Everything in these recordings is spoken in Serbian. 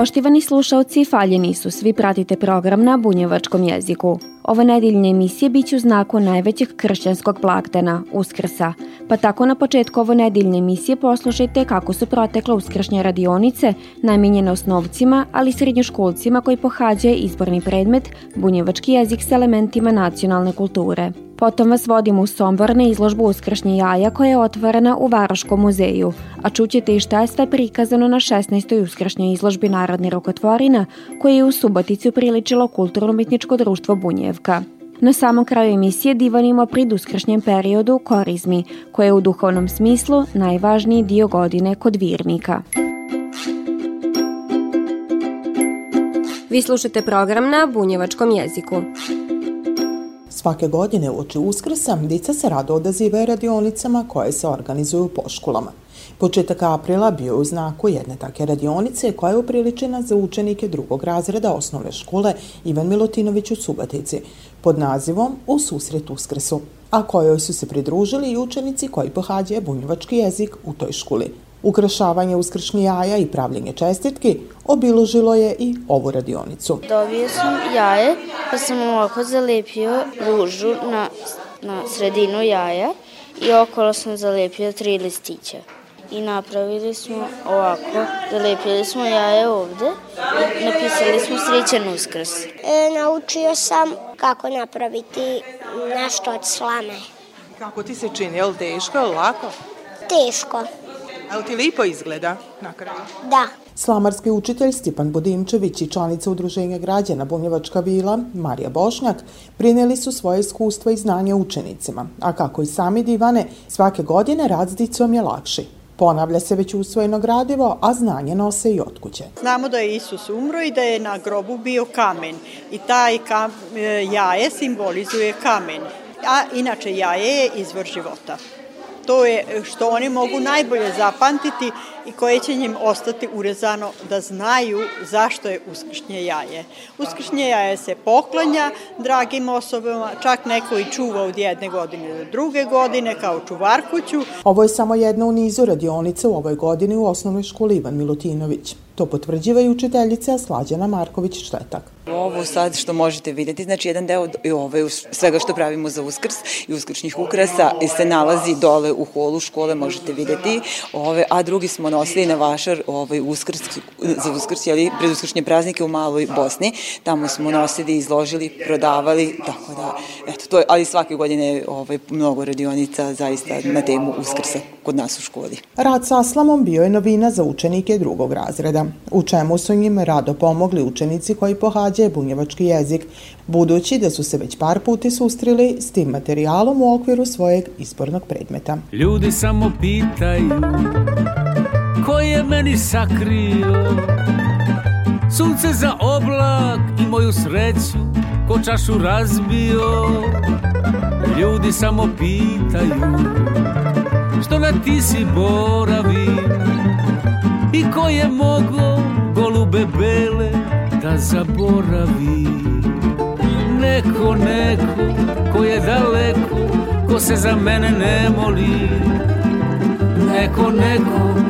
Poštivani slušalci, faljeni su, svi pratite program na bunjevačkom jeziku. Ove nedeljne emisije biće u znaku najvećeg kršćanskog blagdana, Uskrsa, pa tako na početku ove nedeljne emisije poslušajte kako su protekle uskršnje radionice namenjene osnovcima, ali i srednjoškolcima koji pohađaju izborni predmet bunjevački jezik s elementima nacionalne kulture. Potom vas vodimo u Sombor na izložbu Uskršnje jaja koja je otvorena u Varoškom muzeju, a čućete i šta je sve prikazano na 16. uskršnjoj izložbi Narodne rukotvorina koje je u Subotici upriličilo Kulturno-umetničko društvo Bunjevka. Na samom kraju emisije divanimo prid uskršnjem periodu korizmi, koje je u duhovnom smislu najvažniji dio godine kod virnika. Vi slušate program na bunjevačkom jeziku. Svake godine uoči Uskrsa dica se rado odazivaju radionicama koje se organizuju po školama. Početak aprila bio u znaku jedne take radionice koja je upriličena za učenike drugog razreda osnovne škole Ivan Milutinović u Subatici pod nazivom U susret Uskrsu, a kojoj su se pridružili i učenici koji pohađaju bunjevački jezik u toj školi. Ukrašavanje uskršnje jaja i pravljenje čestitki obilužilo je i ovu radionicu. Dobio sam jaje, pa sam ovako zalepio ružu na, na sredinu jaja i okolo sam zalepio tri listića. I napravili smo ovako, zalepili smo jaje ovde i napisali smo srećan uskrs. E, naučio sam kako napraviti nešto od slame. Kako ti se čini, je li teško, je li lako? Teško. Ali ti lipo izgleda na kraju? Da. Slamarski učitelj Stipan Budimčević i članica Udruženja građana Bunjevačka vila Marija Bošnjak prineli su svoje iskustva i znanje učenicima, a kako i sami divane, svake godine rad s dicom je lakši. Ponavlja se već usvojeno gradivo, a znanje nose i od kuće. Znamo da je Isus umro i da je na grobu bio kamen. I taj kam, e, jaje simbolizuje kamen, a inače jaje je izvor života. To je što oni mogu najbolje zapamtiti i koje će njim ostati urezano da znaju zašto je uskršnje jaje. Uskršnje jaje se poklanja dragim osobama, čak neko i čuva od jedne godine do druge godine kao čuvarkuću. Ovo je samo jedna u nizu radionica u ovoj godini u osnovnoj školi Ivan Milutinović. To potvrđiva i učiteljica Slađana Marković-Štetak. Ovo sad što možete videti, znači jedan deo i ove, svega što pravimo za uskrs i uskršnjih ukrasa se nalazi dole u holu škole, možete videti, ove, a drugi smo nosili na vašar ovaj, uskrs, za uskrs, jeli, uskršnje praznike u Maloj Bosni. Tamo smo nosili, izložili, prodavali, tako da, eto, to je, ali svake godine ovaj, mnogo radionica zaista na temu uskrsa kod nas u školi. Rad sa aslamom bio je novina za učenike drugog razreda, u čemu su njim rado pomogli učenici koji pohađaju bunjevački jezik, budući da su se već par puti sustrili s tim materijalom u okviru svojeg ispornog predmeta. Ljudi samo pitaju ko je meni sakrio. Sunce za oblak i moju sreću ko čašu razbio. Ljudi samo pitaju što na ti si boravi? I ko je mogo golube bele da zaboravi? Neko, neko ko je daleko ko se za mene ne moli. Neko, neko ko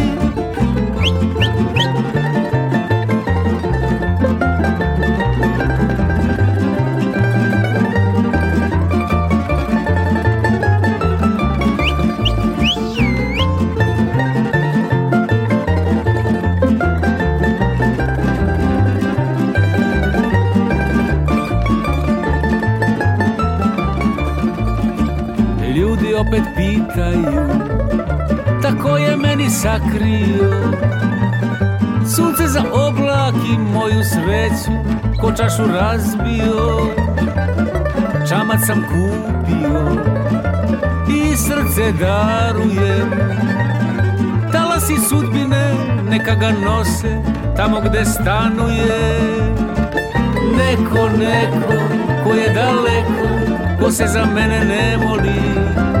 pitaju Tako je meni sakrio. Sunce za oblak i moju sreću ko čašu razbio. Čamac sam kupio i srce darujem. Talasi sudbine neka ga nose tamo gde stanuje. Neko, neko ko je daleko ko se za mene ne moli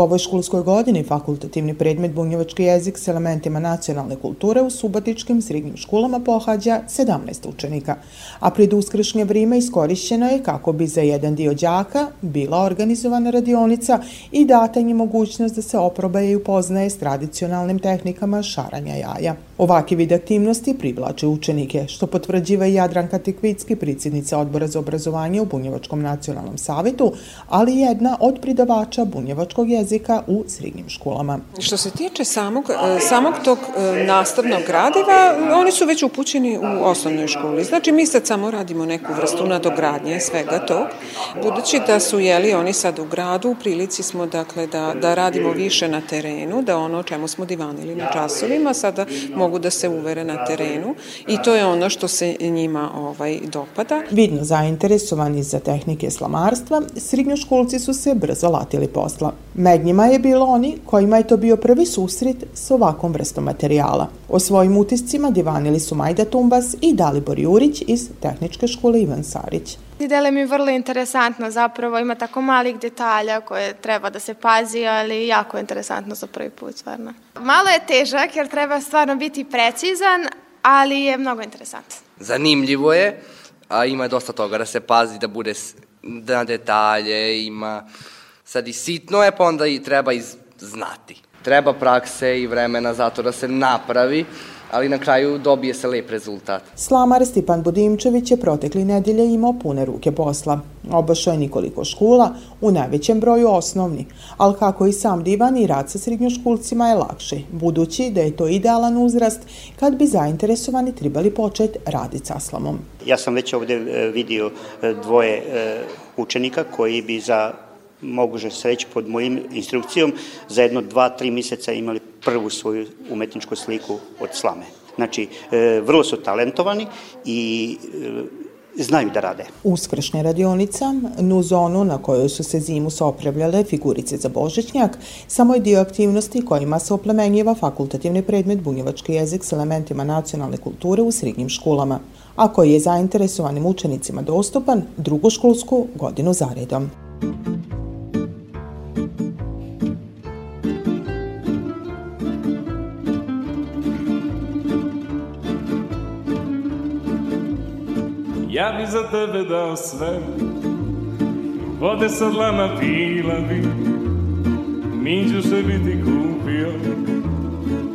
U ovoj školskoj godini fakultativni predmet bunjevački jezik s elementima nacionalne kulture u subatičkim srednjim školama pohađa 17 učenika, a pred uskršnje vrime iskorišćeno je kako bi za jedan dio đaka bila organizovana radionica i data im mogućnost da se oprobaje i upoznaje s tradicionalnim tehnikama šaranja jaja. Ovaki vid aktivnosti privlače učenike, što potvrđiva i Jadranka Tikvicki, predsjednica odbora za obrazovanje u Bunjevačkom nacionalnom savetu, ali jedna od pridavača bunjevačkog jezika u srednjim školama. Što se tiče samog, e, samog tog e, nastavnog gradiva, oni su već upućeni u osnovnoj školi. Znači, mi sad samo radimo neku vrstu nadogradnje svega tog. Budući da su jeli oni sad u gradu, u prilici smo dakle da, da radimo više na terenu, da ono čemu smo divanili na časovima, sada mogu da se uvere na terenu i to je ono što se njima ovaj dopada. Vidno zainteresovani za tehnike slamarstva, srednjoškolci su se brzo latili posla. Med njima je bilo oni kojima je to bio prvi susret s ovakvom vrstom materijala. O svojim utiscima divanili su Majda Tumbas i Dalibor Jurić iz Tehničke škole Ivan Sarić. Dele mi vrlo interesantno, zapravo ima tako malih detalja koje treba da se pazi, ali jako interesantno za prvi put, stvarno. Malo je težak jer treba stvarno biti precizan, ali je mnogo interesantan. Zanimljivo je, a ima dosta toga da se pazi, da bude na detalje, ima sad i sitno je, pa onda i treba i znati. Treba prakse i vremena zato da se napravi, ali na kraju dobije se lep rezultat. Slamar Stipan Budimčević je protekli nedelje imao pune ruke posla. Obašao je nikoliko škola, u najvećem broju osnovni, ali kako i sam divan i rad sa srednjoškolcima je lakše, budući da je to idealan uzrast kad bi zainteresovani trebali početi raditi sa slamom. Ja sam već ovde e, vidio e, dvoje e, učenika koji bi za moguće se reći pod mojim instrukcijom, za jedno dva, tri mjeseca imali prvu svoju umetničku sliku od slame. Znači, e, vrlo su talentovani i e, znaju da rade. Uskršnja radionica, nu zonu na kojoj su se zimu opravljale figurice za božićnjak, samo je dio aktivnosti kojima se oplemenjiva fakultativni predmet bunjevački jezik s elementima nacionalne kulture u srednjim školama, a koji je zainteresovanim učenicima dostupan drugu školsku godinu zaredom. Ja bi za tebe dao sve. Vode sa dlana pila bi. Minđuše bi ti kupio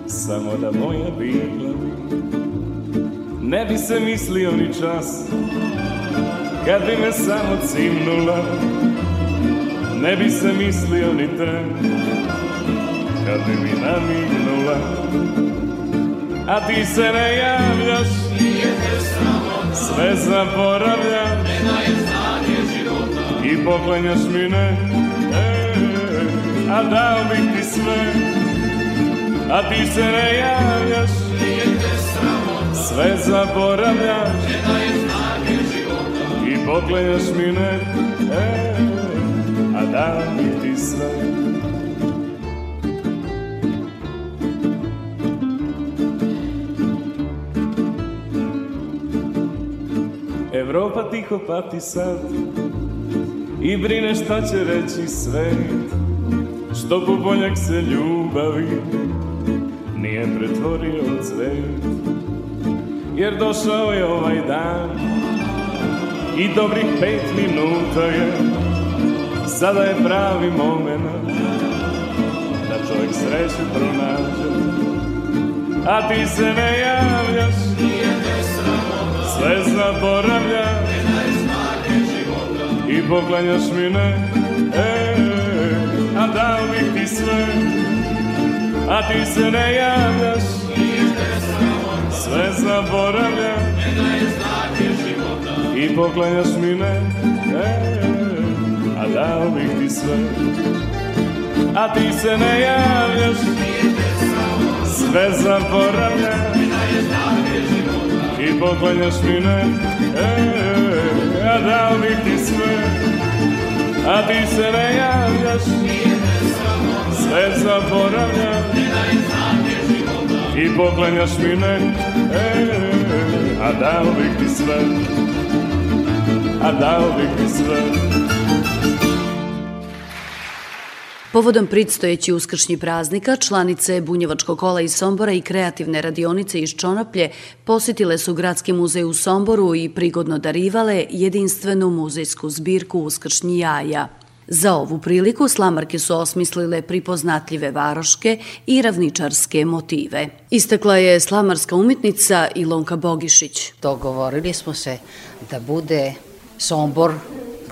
Samo da moja bila bi. Ne bi se mislio ni čas Kad bi me samo cimnula. Ne bi se mislio ni te Kad bi mi namignula. A ti se ne javljaš. Nije te samo sve zaboravljam. I poklanjaš mi ne. E, a dao bih ti sve. A ti se ne javljaš. Sve zaboravljam. I poklanjaš mi ne. E, a dao bih ti sve tiho pati sad I brine šta će reći svet Što bubonjak se ljubavi Nije pretvorio cvet. Jer došao je ovaj dan I dobrih pet minuta je Sada je pravi moment Da čovjek sreću pronađe. A ti se ne javljaš sve zaboravlja i poklanjaš mi ne, e, a dao bih ti sve, a ti se ne javljaš, sve zaboravlja i poklanjaš mi ne, e, a dao bih ti sve, a ti se ne javljaš, sve zaboravlja i poklanjaš mi ne, e, a dao bih ti sve, a ti se ne javljaš, sve zaboravlja i poklanjaš mi ne, e, a dao bih ti sve, a dao bih ti sve. Povodom predstojeći uskršnji praznika, članice Bunjevačkog kola iz Sombora i kreativne radionice iz Čonoplje posjetile su Gradski muzej u Somboru i prigodno darivale jedinstvenu muzejsku zbirku uskršnji jaja. Za ovu priliku slamarke su osmislile pripoznatljive varoške i ravničarske motive. Istakla je slamarska umetnica Ilonka Bogišić. Dogovorili smo se da bude Sombor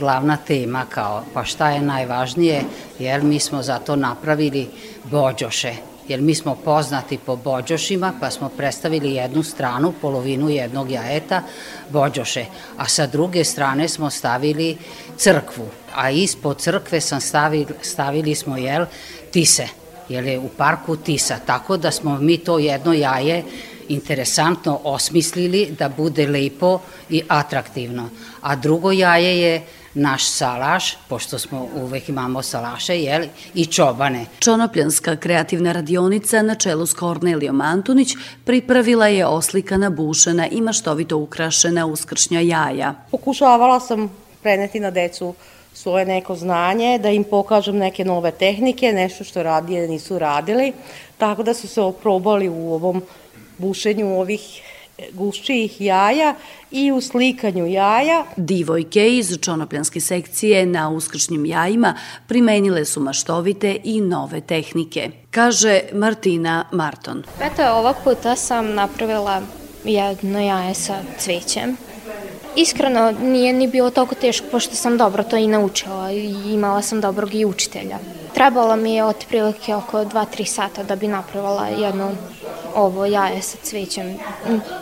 glavna tema kao pa šta je najvažnije jer mi smo zato napravili bođoše. Jer mi smo poznati po bođošima pa smo predstavili jednu stranu, polovinu jednog jajeta bođoše, a sa druge strane smo stavili crkvu, a ispod crkve sam stavili, stavili smo jel tise, jer je u parku tisa, tako da smo mi to jedno jaje interesantno osmislili da bude lepo i atraktivno. A drugo jaje je naš salaš, pošto smo uvek imamo salaše, jel, i čobane. Čonopljanska kreativna radionica na čelu s Kornelijom Antunić pripravila je oslikana bušena i maštovito ukrašena uskršnja jaja. Pokušavala sam preneti na decu svoje neko znanje, da im pokažem neke nove tehnike, nešto što radije nisu radili, tako da su se oprobali u ovom bušenju ovih guščijih jaja i u slikanju jaja. Divojke iz čonopljanske sekcije na uskršnjim jajima primenile su maštovite i nove tehnike, kaže Martina Marton. Eto, ovog puta sam napravila jedno jaje sa cvećem. Iskreno, nije ni bilo toliko teško, pošto sam dobro to i naučila i imala sam dobrog i učitelja. Trebalo mi je otprilike oko 2-3 sata da bi napravila jedno ovo jaje sa cvećem.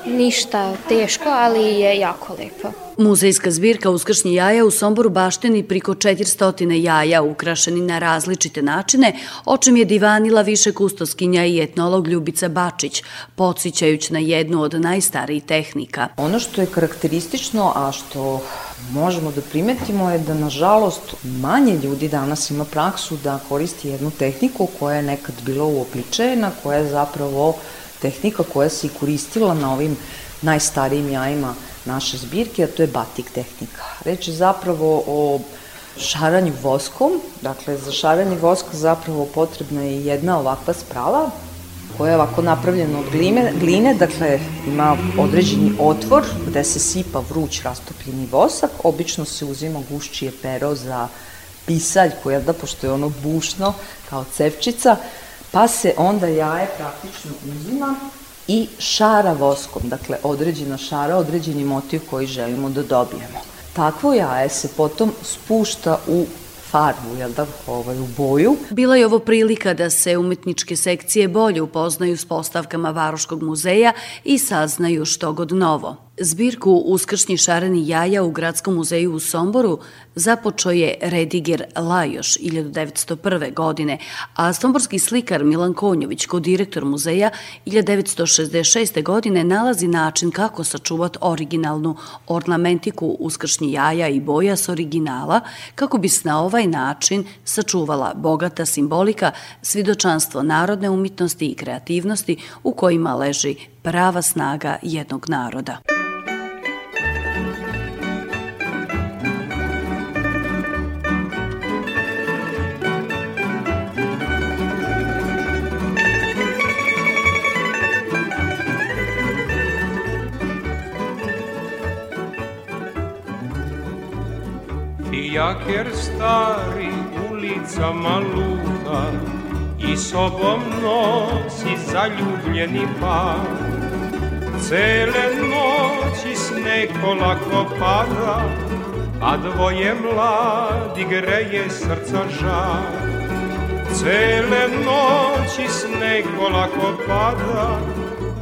Ništa teško, ali je jako lepo. Muzejska zbirka uskršnji jaja u Somboru bašteni priko 400 jaja ukrašeni na različite načine, o čem je divanila više kustoskinja i etnolog Ljubica Bačić, podsjećajući na jednu od najstarijih tehnika. Ono što je karakteristično, a što možemo da primetimo je da nažalost manje ljudi danas ima praksu da koristi jednu tehniku koja je nekad bila uobičajena, koja je zapravo tehnika koja se i koristila na ovim najstarijim jajima naše zbirke, a to je batik tehnika. Reč je zapravo o šaranju voskom, dakle za šaranje voska zapravo potrebna je jedna ovakva sprava koja je ovako napravljena od gline, gline, dakle ima određeni otvor gde se sipa vruć rastopljeni vosak, obično se uzima gušćije pero za pisalj koja da, pošto je ono bušno kao cevčica, pa se onda jaje praktično uzima i šara voskom, dakle određena šara, određeni motiv koji želimo da dobijemo. Takvo jaje se potom spušta u farbu, jel da, ovaj, u boju. Bila je ovo prilika da se umetničke sekcije bolje upoznaju s postavkama Varoškog muzeja i saznaju što god novo. Zbirku Uskršnji šareni jaja u Gradskom muzeju u Somboru započeo je Rediger Lajoš 1901. godine, a somborski slikar Milan Konjović, ko direktor muzeja 1966. godine, nalazi način kako sačuvati originalnu ornamentiku uskršnji jaja i boja s originala, kako bi se na ovaj način sačuvala bogata simbolika, svidočanstvo narodne umitnosti i kreativnosti u kojima leži prava snaga jednog naroda. Jaker stari ulicama luta I sobom nosi zaljubljeni par Cele noći sne mleko lako pada, a dvoje mladi greje srca žar. Cele noći sneg polako pada,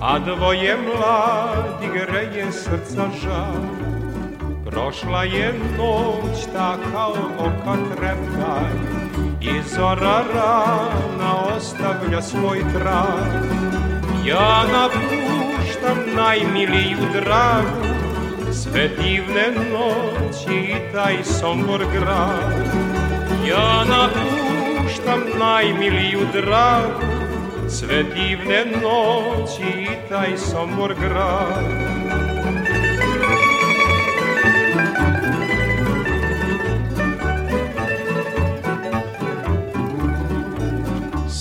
a dvoje mladi greje srca žar. Prošla je noć ta kao oka treptaj I zora rana ostavlja svoj trag. Ja napuštam najmiliju dragu Sve divne noći i taj Sombor grad. Ja napuštam najmiliju dragu Sve divne noći i taj Sombor grad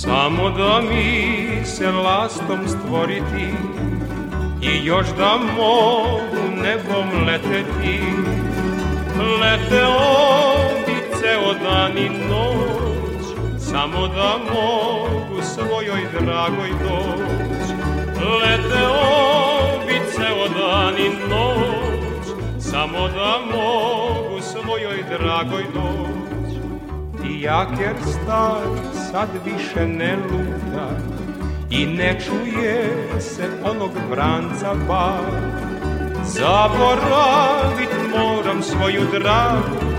Samo da mi se lastom stvoriti I još da mogu nebom leteti. Leteo bi ceo dan i noć Samo da mogu svojoj dragoj doć. Leteo bi ceo dan i noć Samo da mogu svojoj dragoj doć jaker star sad više ne luta I ne čuje se onog vranca bar. Zaboravit moram svoju dragu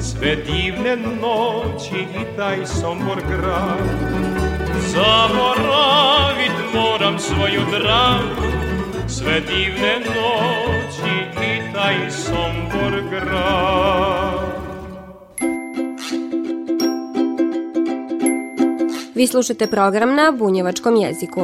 Sve divne noći i taj Sombor grad. Zaboravit moram svoju dragu Sve divne noći i taj Sombor grad Vi slušate program na bunjevačkom jeziku.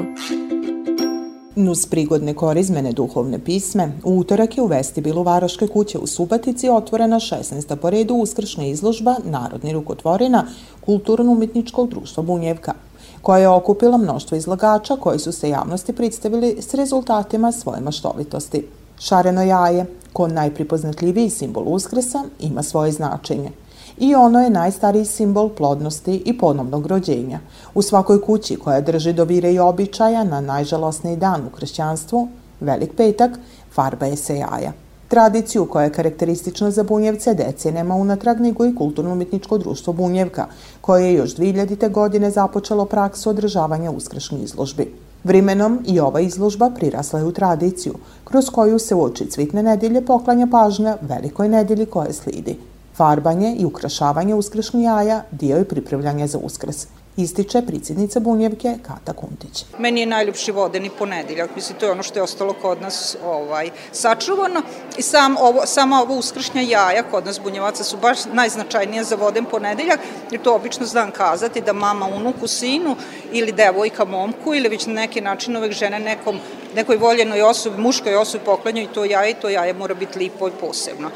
Nuz prigodne korizmene duhovne pisme, u utorak je u vestibilu Varoške kuće u Subatici otvorena 16. po redu uskršnja izložba Narodni rukotvorina Kulturno-umetničkog društva Bunjevka, koja je okupila mnoštvo izlagača koji su se javnosti predstavili s rezultatima svoje maštovitosti. Šareno jaje, ko najpripoznatljiviji simbol uskresa, ima svoje značenje – i ono je najstariji simbol plodnosti i ponovnog rođenja. U svakoj kući koja drži do vire i običaja na najžalosniji dan u kršćanstvu, Velik petak, farba je se jaja. Tradiciju koja je karakteristična za Bunjevce decenema unatrag nego i kulturno-umetničko društvo Bunjevka, koje je još 2000. godine započelo praksu održavanja uskršnjih izložbi. Vrimenom i ova izložba prirasla je u tradiciju, kroz koju se u oči cvitne nedelje poklanja pažnja velikoj nedelji koje slidi. Farbanje i ukrašavanje uskršnjih jaja dio je pripravljanja za uskrs ističe predsjednica Bunjevke Kata Kuntić. Meni je najljubši vodeni ponedeljak, mislim to je ono što je ostalo kod nas ovaj, sačuvano i sam ovo, sama ovo uskršnja jaja kod nas bunjevaca su baš najznačajnije za voden ponedeljak, jer to obično znam kazati da mama unuku sinu ili devojka momku ili već na neki način uvek žene nekom, nekoj voljenoj osobi, muškoj osobi poklanjaju to jaje i to jaje mora biti lipo i posebno.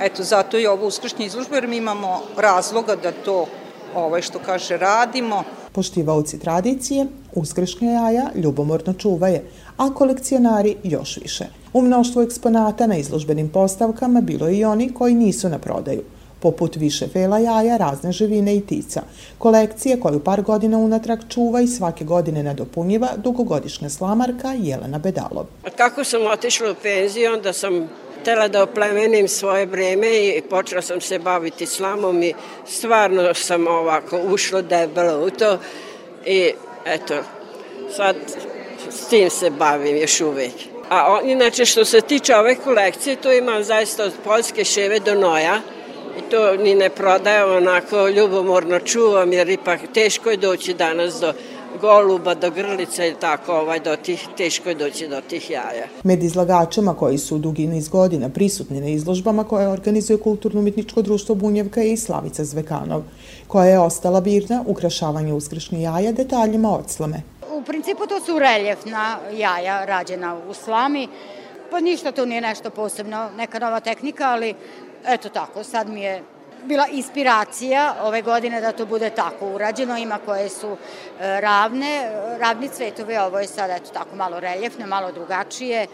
Eto, zato je ovo uskršnja izložba, jer mi imamo razloga da to, ovaj, što kaže, radimo. Poštivaoci tradicije, uskršnja jaja ljubomorno čuvaje, a kolekcionari još više. U mnoštvu eksponata na izložbenim postavkama bilo je i oni koji nisu na prodaju poput više fela jaja, razne živine i tica. Kolekcije koju par godina unatrag čuva i svake godine nadopunjiva dugogodišnja slamarka Jelena Bedalov. Kako sam otišla u penziju, onda sam htela da oplemenim svoje vreme i počela sam se baviti slamom i stvarno sam ovako ušla debelo u to i eto, sad s tim se bavim još uvek. A on, inače što se tiče ove kolekcije, to imam zaista od poljske ševe do noja i to ni ne prodajem, onako ljubomorno čuvam jer ipak teško je doći danas do goluba do grlica i tako, ovaj, do tih, teško je doći do tih jaja. Med izlagačima koji su dugi niz godina prisutni na izložbama koje organizuje Kulturno-umetničko društvo Bunjevka je i Slavica Zvekanov, koja je ostala birna ukrašavanje uskršnjih jaja detaljima od slame. U principu to su reljefna jaja rađena u slami, pa ništa tu nije nešto posebno, neka nova tehnika, ali eto tako, sad mi je bila inspiracija ove godine da to bude tako urađeno. Ima koje su e, ravne, ravni cvetovi, ovo je sad eto tako malo reljefno, malo drugačije.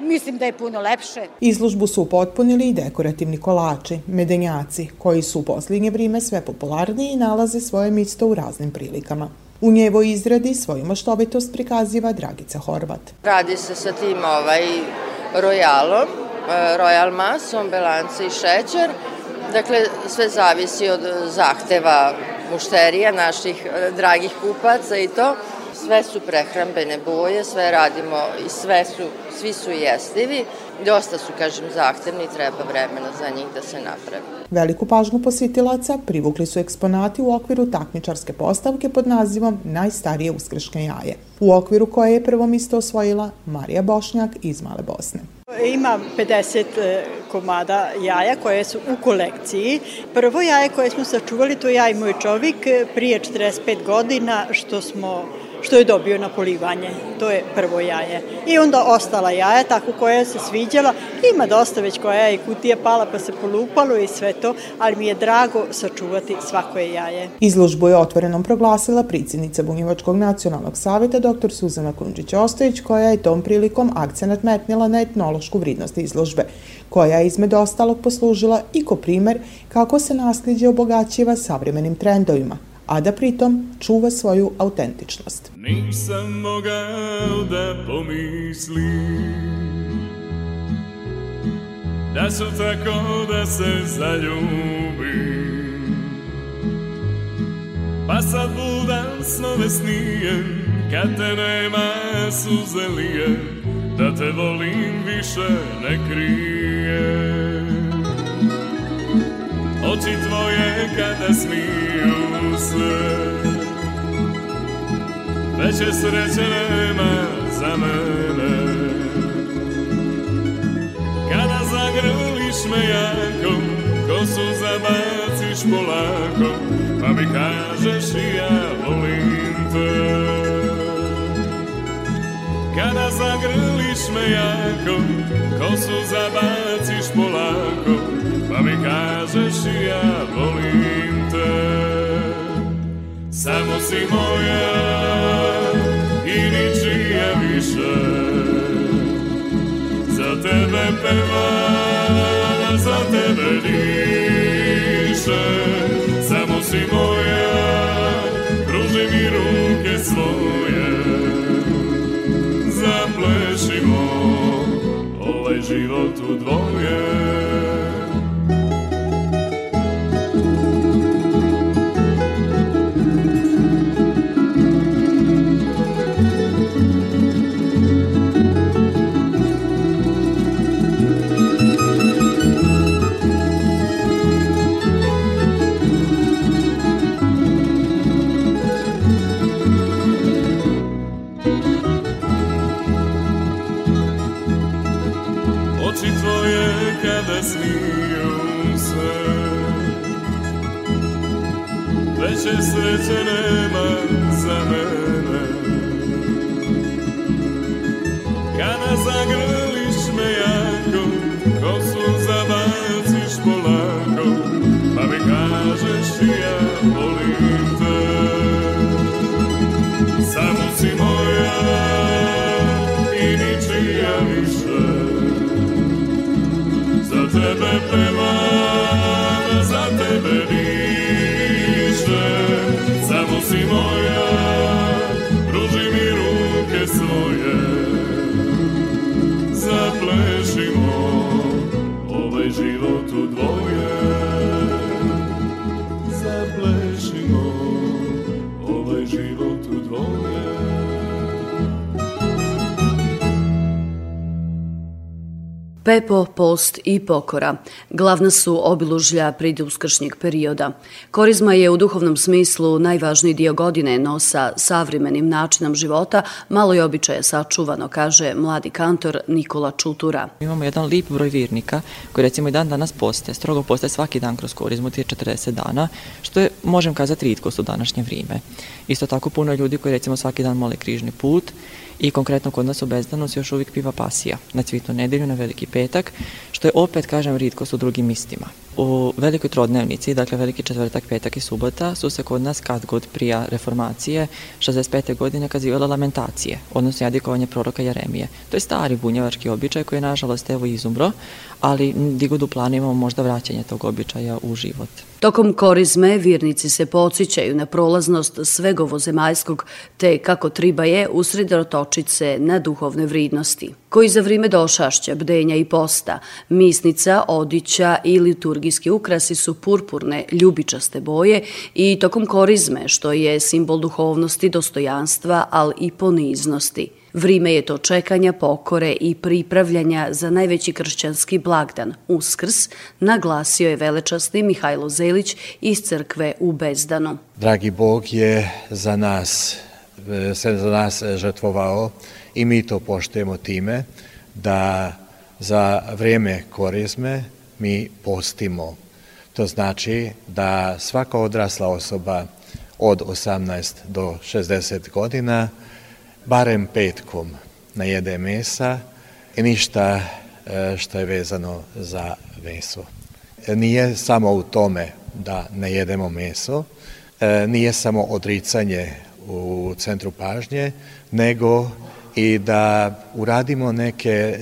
Mislim da je puno lepše. Izložbu su upotpunili i dekorativni kolači, medenjaci, koji su u posljednje vrijeme sve popularniji i nalaze svoje mjesto u raznim prilikama. U njevoj izradi svoju maštovitost prikaziva Dragica Horvat. Radi se sa tim ovaj rojalom royal masom, belance i šećer. Dakle, sve zavisi od zahteva mušterija, naših e, dragih kupaca i to. Sve su prehrambene boje, sve radimo i sve su, svi su jestivi. Dosta su, kažem, zahtevni i treba vremena za njih da se naprave. Veliku pažnju posjetilaca privukli su eksponati u okviru takmičarske postavke pod nazivom Najstarije uskrške jaje, u okviru koje je prvo misto osvojila Marija Bošnjak iz Male Bosne. Ima 50 e, komada jaja koje su u kolekciji. Prvo jaje koje smo sačuvali, to ja i moj čovjek e, prije 45 godina što smo što je dobio na polivanje. To je prvo jaje. I onda ostala jaja, tako koja se sviđala. Ima dosta već koja je i kutija pala pa se polupalo i sve to, ali mi je drago sačuvati svako jaje. Izložbu je otvorenom proglasila predsjednica Bunjevačkog nacionalnog savjeta dr. Suzana Kunđić-Ostojić, koja je tom prilikom akcenat metnila na etnološku vridnost izložbe, koja je izmed ostalog poslužila i ko primer kako se nasljeđe obogaćiva savremenim trendovima, a da pritom čuva svoju autentičnost. Nisam mogao da pomislim Da su tako da se zaljubim. Pa sad budan snove snijem Kad te nema suze lije Da te volim više ne krijem Oči tvoje kada smiju se Veće sreće nema za mene Zagrliš me jako Kosu zabaciš polako Pa mi kažeš i ja volim te Kada zagrliš me jako Kosu zabaciš polako Pa mi kažeš i ja volim te Samo si moja i ničija više tebe pevam, za tebe diše. Samo si moja, pruži mi ruke svoje. Zaplešimo ovaj život u dvoje veće sreće nema za mene. Kada zagrliš me jako, kosu zabaciš polako Pa mi kažeš i ja volim te. Samo si moja i ničija više. Za tebe pevam, Pepo, post i pokora. Glavna su obilužlja prid uskršnjeg perioda. Korizma je u duhovnom smislu najvažniji dio godine, no sa savremenim načinom života malo je običaja sačuvano, kaže mladi kantor Nikola Čutura. Imamo jedan lip broj virnika koji recimo i dan danas poste, strogo poste svaki dan kroz korizmu, tije 40 dana, što je, možem kazati, ritkost u današnje vrijeme. Isto tako puno ljudi koji recimo svaki dan mole križni put i konkretno kod nas u Bezdanu se još uvijek piva pasija. Na cvitnu nedelju, na veliki petak, što je opet, kažem, ritkost u drugim mistima. U velikoj trodnevnici, dakle veliki četvrtak, petak i subota, su se kod nas kad god prija reformacije 65. godine kazivala lamentacije, odnosno jadikovanje proroka Jeremije. To je stari bunjevački običaj koji je nažalost evo izumro, ali di god u imamo možda vraćanje tog običaja u život. Tokom korizme vjernici se podsjećaju na prolaznost svegovozemaljskog te kako triba je usredotočit se na duhovne vridnosti, koji za vrime došašća, bdenja i posta, misnica, odića i liturgijski ukrasi su purpurne, ljubičaste boje i tokom korizme, što je simbol duhovnosti, dostojanstva, ali i poniznosti. Vrime je to čekanja, pokore i pripravljanja za najveći kršćanski blagdan, Uskrs, naglasio je velečasni Mihajlo Zelić iz crkve u Bezdanu. Dragi Bog je za nas, se za nas žrtvovao i mi to poštujemo time da za vreme korizme mi postimo. To znači da svaka odrasla osoba od 18 do 60 godina barem petkom najede mesa i ništa e, što je vezano za meso. E, nije samo u tome da ne jedemo meso, e, nije samo odricanje u centru pažnje, nego i da uradimo neke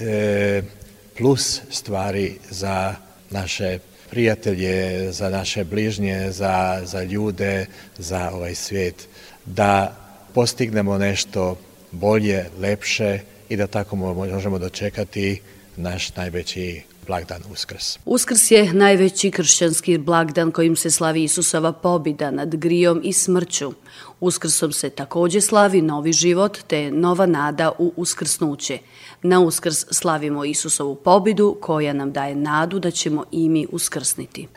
plus stvari za naše prijatelje, za naše bližnje, za, za ljude, za ovaj svijet, da postignemo nešto bolje, lepše i da tako možemo dočekati naš najveći blagdan Uskrs. Uskrs je najveći kršćanski blagdan kojim se slavi Isusova pobida nad grijom i smrću. Uskrsom se takođe slavi novi život te nova nada u uskrsnuće. Na Uskrs slavimo Isusovu pobidu koja nam daje nadu da ćemo i mi uskrsniti.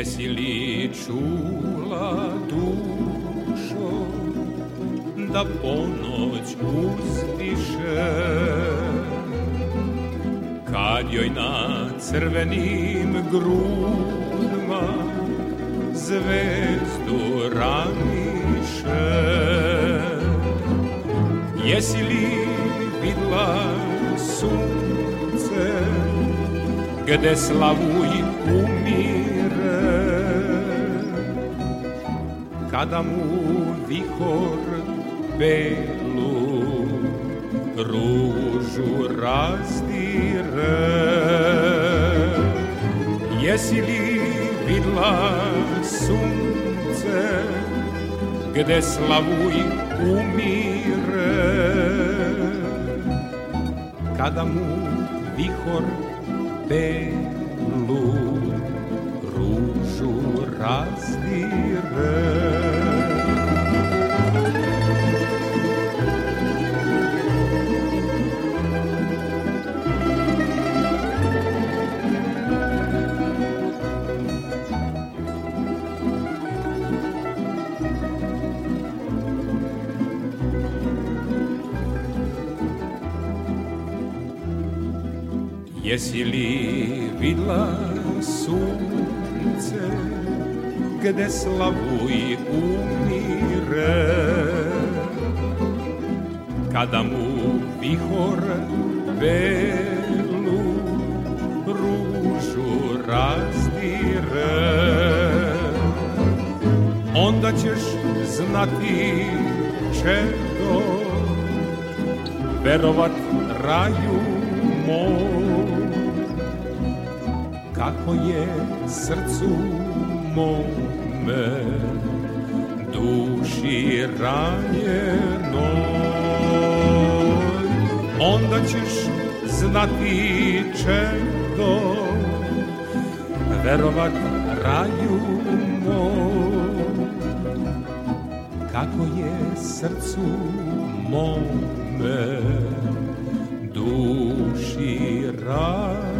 Jesi li čula dušo da ponoć uzdiše kad joj na crvenim grudima zvezdu ramiše Jesi li vidla sunce gde slavuj umire kada mu vihor belu ružu razdire. Jesi li vidla sunce gde slavuj umire? Kada mu vihor belu razdire. Jesi li vidla sunce gde slavuj umire. Kada mu vihor belu ružu razdire onda ćeš znati čedo verovat raju moj kako je srcu mome duši ranjeno onda ćeš znati čedo verovat raju moj. Kako je srcu mome duši ranjeno